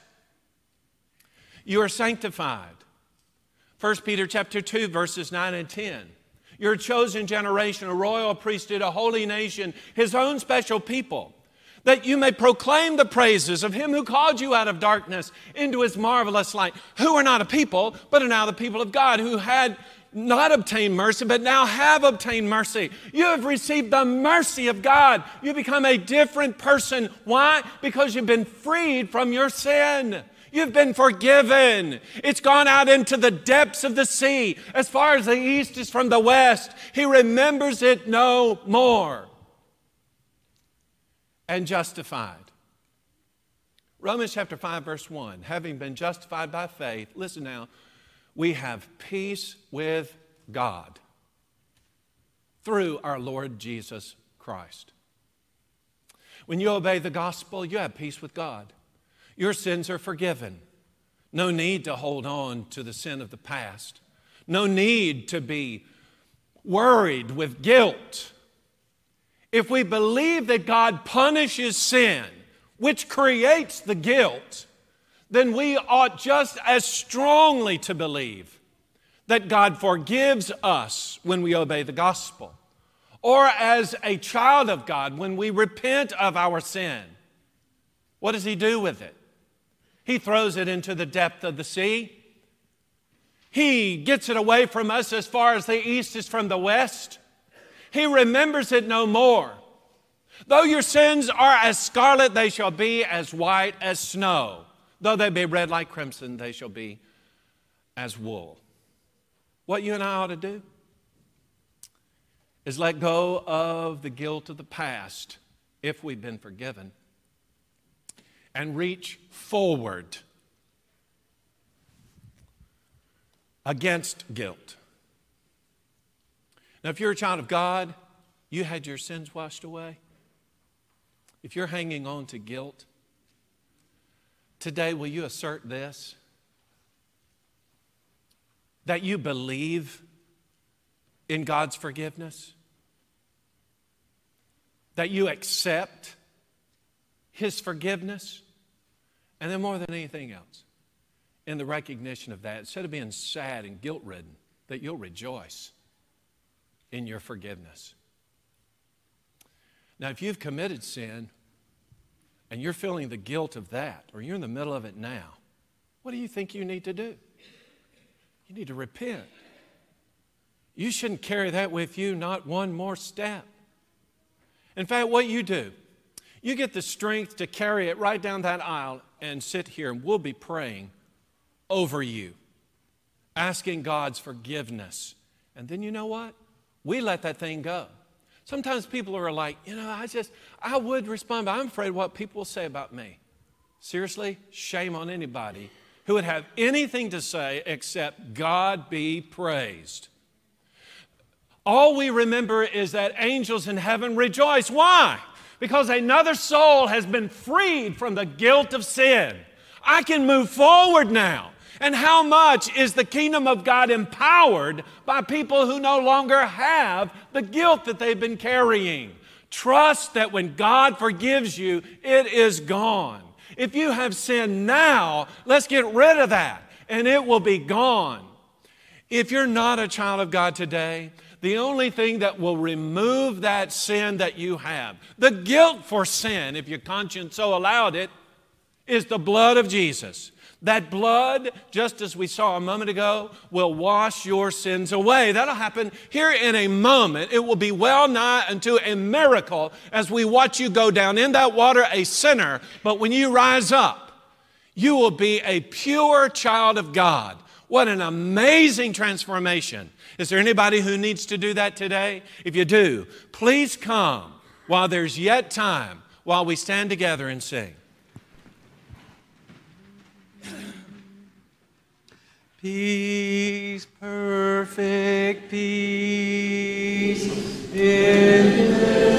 You are sanctified. 1 Peter chapter 2 verses 9 and 10. You're a chosen generation, a royal priesthood, a holy nation, his own special people, that you may proclaim the praises of him who called you out of darkness into his marvelous light, who are not a people, but are now the people of God, who had not obtained mercy, but now have obtained mercy. You have received the mercy of God. You become a different person. Why? Because you've been freed from your sin. You've been forgiven. It's gone out into the depths of the sea. As far as the east is from the west, He remembers it no more. And justified. Romans chapter 5, verse 1 having been justified by faith, listen now, we have peace with God through our Lord Jesus Christ. When you obey the gospel, you have peace with God. Your sins are forgiven. No need to hold on to the sin of the past. No need to be worried with guilt. If we believe that God punishes sin, which creates the guilt, then we ought just as strongly to believe that God forgives us when we obey the gospel, or as a child of God when we repent of our sin. What does He do with it? He throws it into the depth of the sea. He gets it away from us as far as the east is from the west. He remembers it no more. Though your sins are as scarlet, they shall be as white as snow. Though they be red like crimson, they shall be as wool. What you and I ought to do is let go of the guilt of the past if we've been forgiven and reach forward against guilt. Now, if you're a child of God, you had your sins washed away. If you're hanging on to guilt, today will you assert this? That you believe in God's forgiveness? That you accept His forgiveness? And then, more than anything else, in the recognition of that, instead of being sad and guilt ridden, that you'll rejoice in your forgiveness. Now, if you've committed sin and you're feeling the guilt of that, or you're in the middle of it now, what do you think you need to do? You need to repent. You shouldn't carry that with you, not one more step. In fact, what you do, you get the strength to carry it right down that aisle and sit here, and we'll be praying over you, asking God's forgiveness. And then you know what? We let that thing go. Sometimes people are like, you know, I just, I would respond, but I'm afraid what people will say about me. Seriously, shame on anybody who would have anything to say except God be praised. All we remember is that angels in heaven rejoice. Why? Because another soul has been freed from the guilt of sin. I can move forward now. And how much is the kingdom of God empowered by people who no longer have the guilt that they've been carrying? Trust that when God forgives you, it is gone. If you have sinned now, let's get rid of that and it will be gone. If you're not a child of God today, the only thing that will remove that sin that you have, the guilt for sin, if your conscience so allowed it, is the blood of Jesus. That blood, just as we saw a moment ago, will wash your sins away. That'll happen here in a moment. It will be well nigh unto a miracle as we watch you go down in that water a sinner. But when you rise up, you will be a pure child of God. What an amazing transformation. Is there anybody who needs to do that today? If you do, please come while there's yet time, while we stand together and sing. Peace, perfect peace in this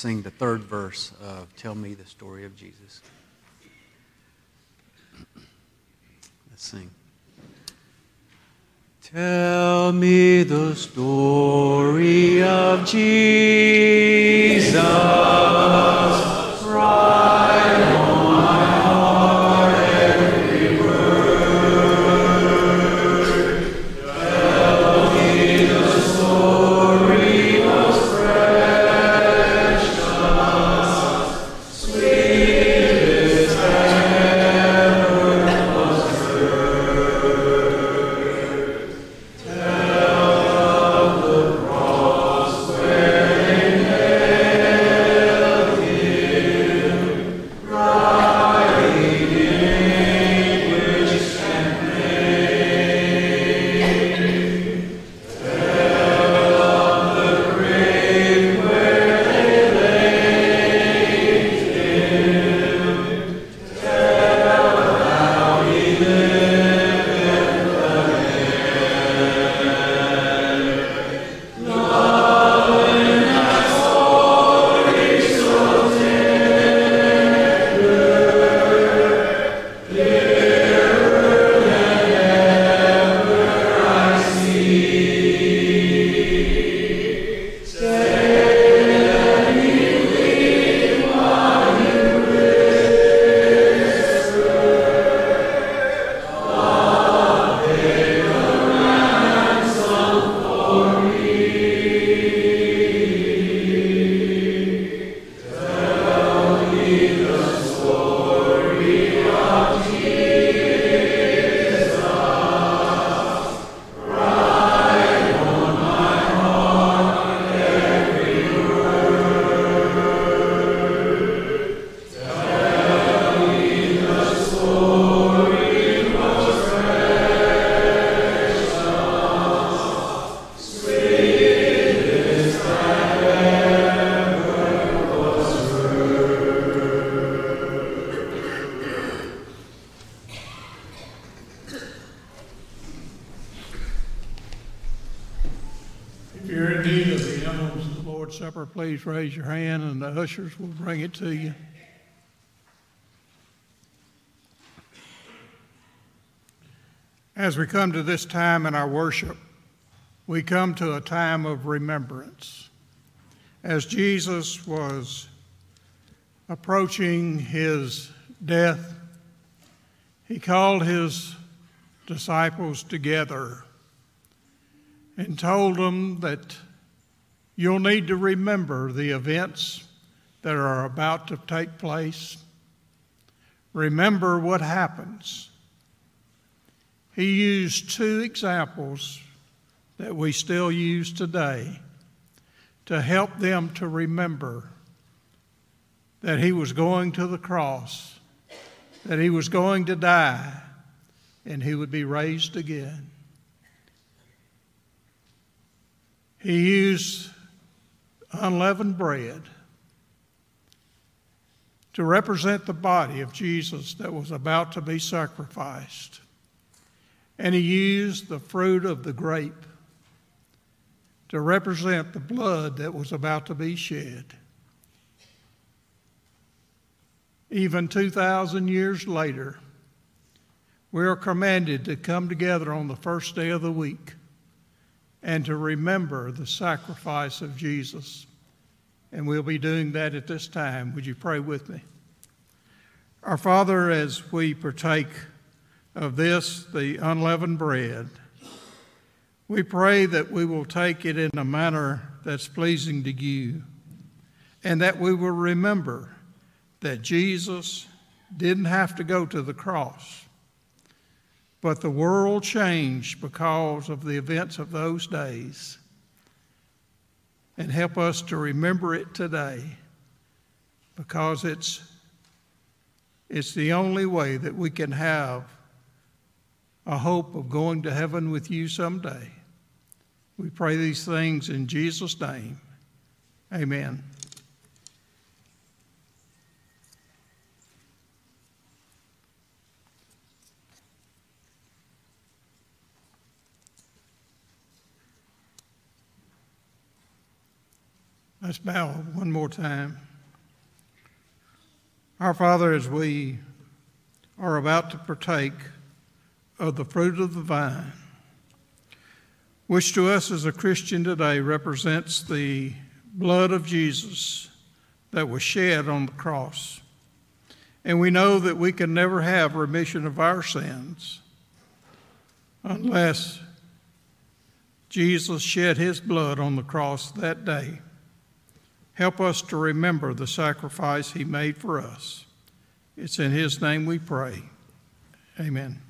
sing the third verse of Tell Me the Story of Jesus. Let's sing. Tell me the story of Jesus. Ushers will bring it to you. As we come to this time in our worship, we come to a time of remembrance. As Jesus was approaching his death, he called his disciples together and told them that you'll need to remember the events that are about to take place. Remember what happens. He used two examples that we still use today to help them to remember that he was going to the cross, that he was going to die, and he would be raised again. He used unleavened bread to represent the body of Jesus that was about to be sacrificed. And he used the fruit of the grape to represent the blood that was about to be shed. Even 2,000 years later, we are commanded to come together on the first day of the week and to remember the sacrifice of Jesus. And we'll be doing that at this time. Would you pray with me? Our Father, as we partake of this, the unleavened bread, we pray that we will take it in a manner that's pleasing to you and that we will remember that Jesus didn't have to go to the cross, But the world changed because of the events of those days. And help us to remember it today because it's, it's the only way that we can have a hope of going to heaven with you someday. We pray these things in Jesus' name. Amen. Let's bow one more time. Our Father, as we are about to partake of the fruit of the vine, which to us as a Christian today represents the blood of Jesus that was shed on the cross. And we know that we can never have remission of our sins unless Jesus shed his blood on the cross that day. Help us to remember the sacrifice he made for us. It's in his name we pray. Amen.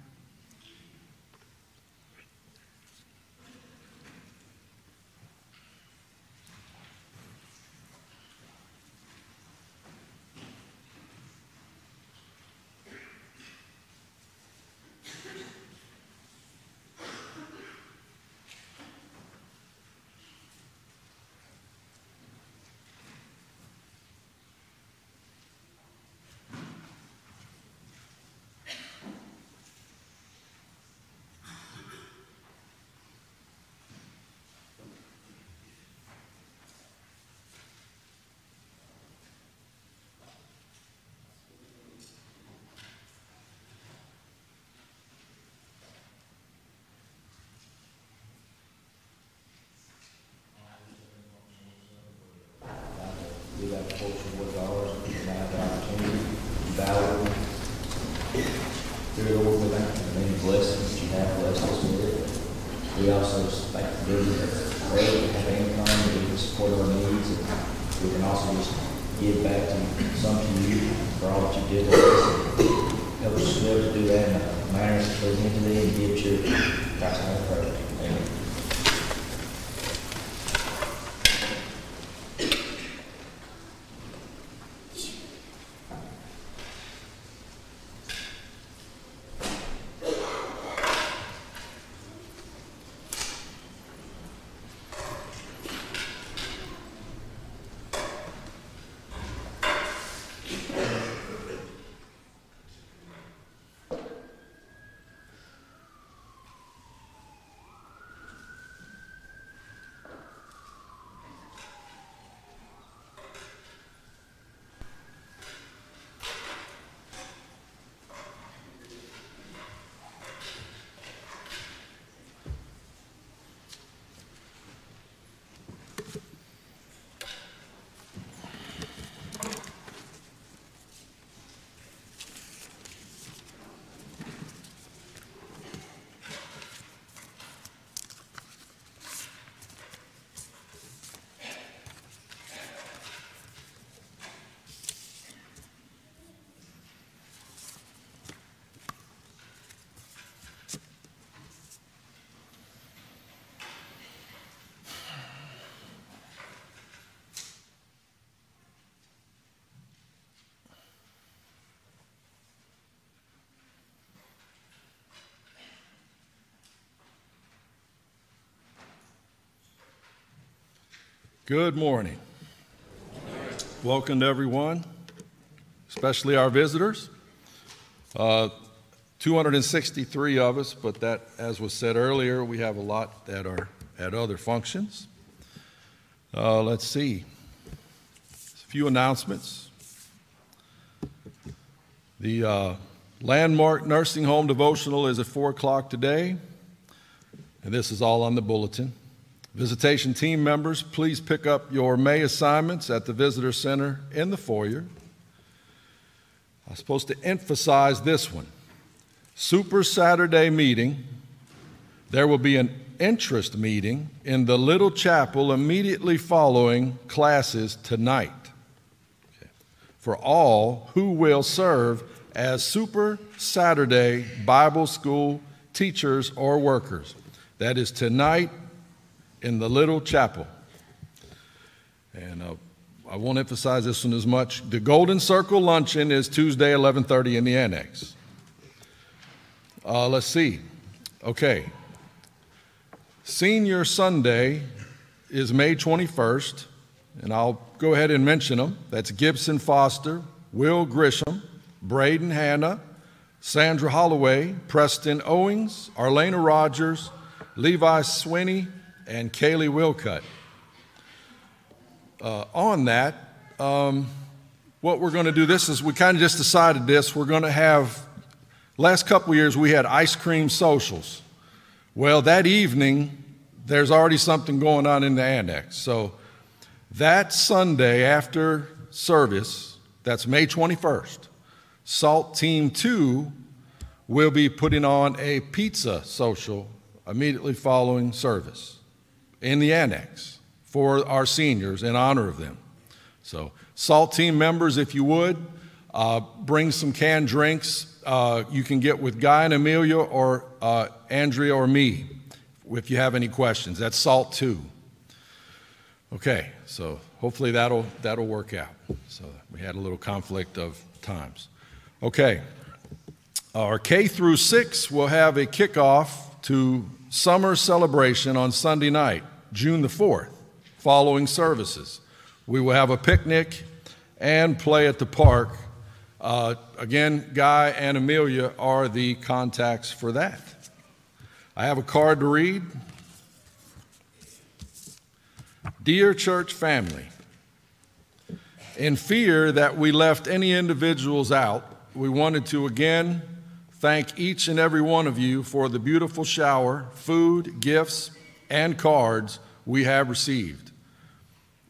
Good morning. Welcome to everyone, especially our visitors. Uh, 263 of us, but that, as was said earlier, we have a lot that are at other functions. Uh, let's see. A few announcements. The uh, Landmark Nursing Home Devotional is at 4 o'clock today, and this is all on the bulletin. Visitation team members, please pick up your May assignments at the Visitor Center in the foyer. I'm supposed to emphasize this one. Super Saturday meeting. There will be an interest meeting in the little chapel immediately following classes tonight for all who will serve as Super Saturday Bible School teachers, or workers. That is tonight in the little chapel. And uh, I won't emphasize this one as much. The Golden Circle luncheon is Tuesday, 11:30 in the annex. Uh, let's see. Okay. Senior Sunday is May 21st, and I'll go ahead and mention them. That's Gibson Foster, Will Grisham, Braden Hanna, Sandra Holloway, Preston Owings, Arlena Rogers, Levi Swinney, and Kaylee Wilcutt. Uh, on that, um, what we're going to do this is we kind of just decided this. We're going to have, last couple years, we had ice cream socials. Well, that evening, there's already something going on in the annex. So that Sunday after service, that's May 21st, SALT Team 2 will be putting on a pizza social immediately following service in the annex for our seniors in honor of them. So, SALT team members, if you would, uh, bring some canned drinks. Uh, you can get with Guy and Amelia or uh, Andrea or me if you have any questions. That's SALT 2. Okay, so hopefully that'll, that'll work out. So we had a little conflict of times. Okay, our K through 6 will have a kickoff to summer celebration on Sunday night, June the 4th, following services. We will have a picnic and play at the park. Uh, again, Guy and Amelia are the contacts for that. I have a card to read. Dear church family, in fear that we left any individuals out, we wanted to again thank each and every one of you for the beautiful shower, food, gifts, and cards we have received.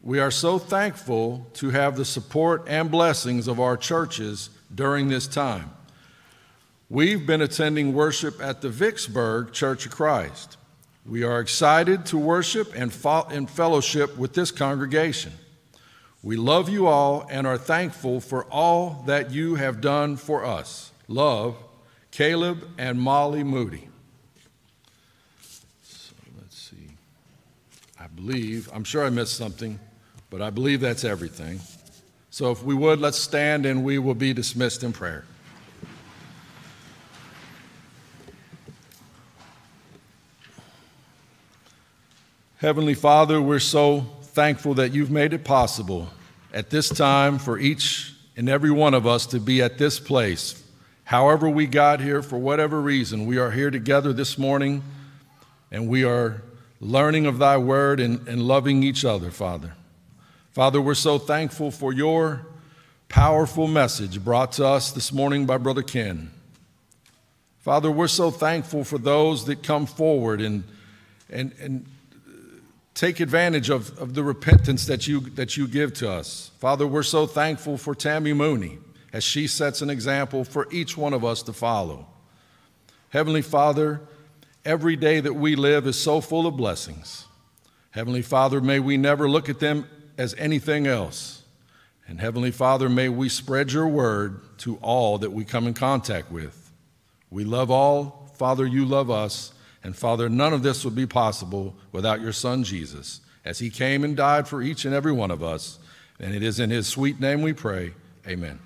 We are so thankful to have the support and blessings of our churches during this time. We've been attending worship at the Vicksburg Church of Christ. We are excited to worship and, fellowship with this congregation. We love you all and are thankful for all that you have done for us. Love, Caleb and Molly Moody. So let's see. I believe, I'm sure I missed something, but I believe that's everything. So if we would, let's stand and we will be dismissed in prayer. Heavenly Father, we're so thankful that you've made it possible at this time for each and every one of us to be at this place. However, we got here, for whatever reason, we are here together this morning and we are learning of thy word and, and loving each other, Father. Father, we're so thankful for your powerful message brought to us this morning by Brother Ken. Father, we're so thankful for those that come forward and, and, and take advantage of, of the repentance that you, that you give to us. Father, we're so thankful for Tammy Mooney as she sets an example for each one of us to follow. Heavenly Father, every day that we live is so full of blessings. Heavenly Father, may we never look at them as anything else. And Heavenly Father, may we spread your word to all that we come in contact with. We love all. Father, you love us. And Father, none of this would be possible without your Son Jesus, as he came and died for each and every one of us. And it is in his sweet name we pray. Amen.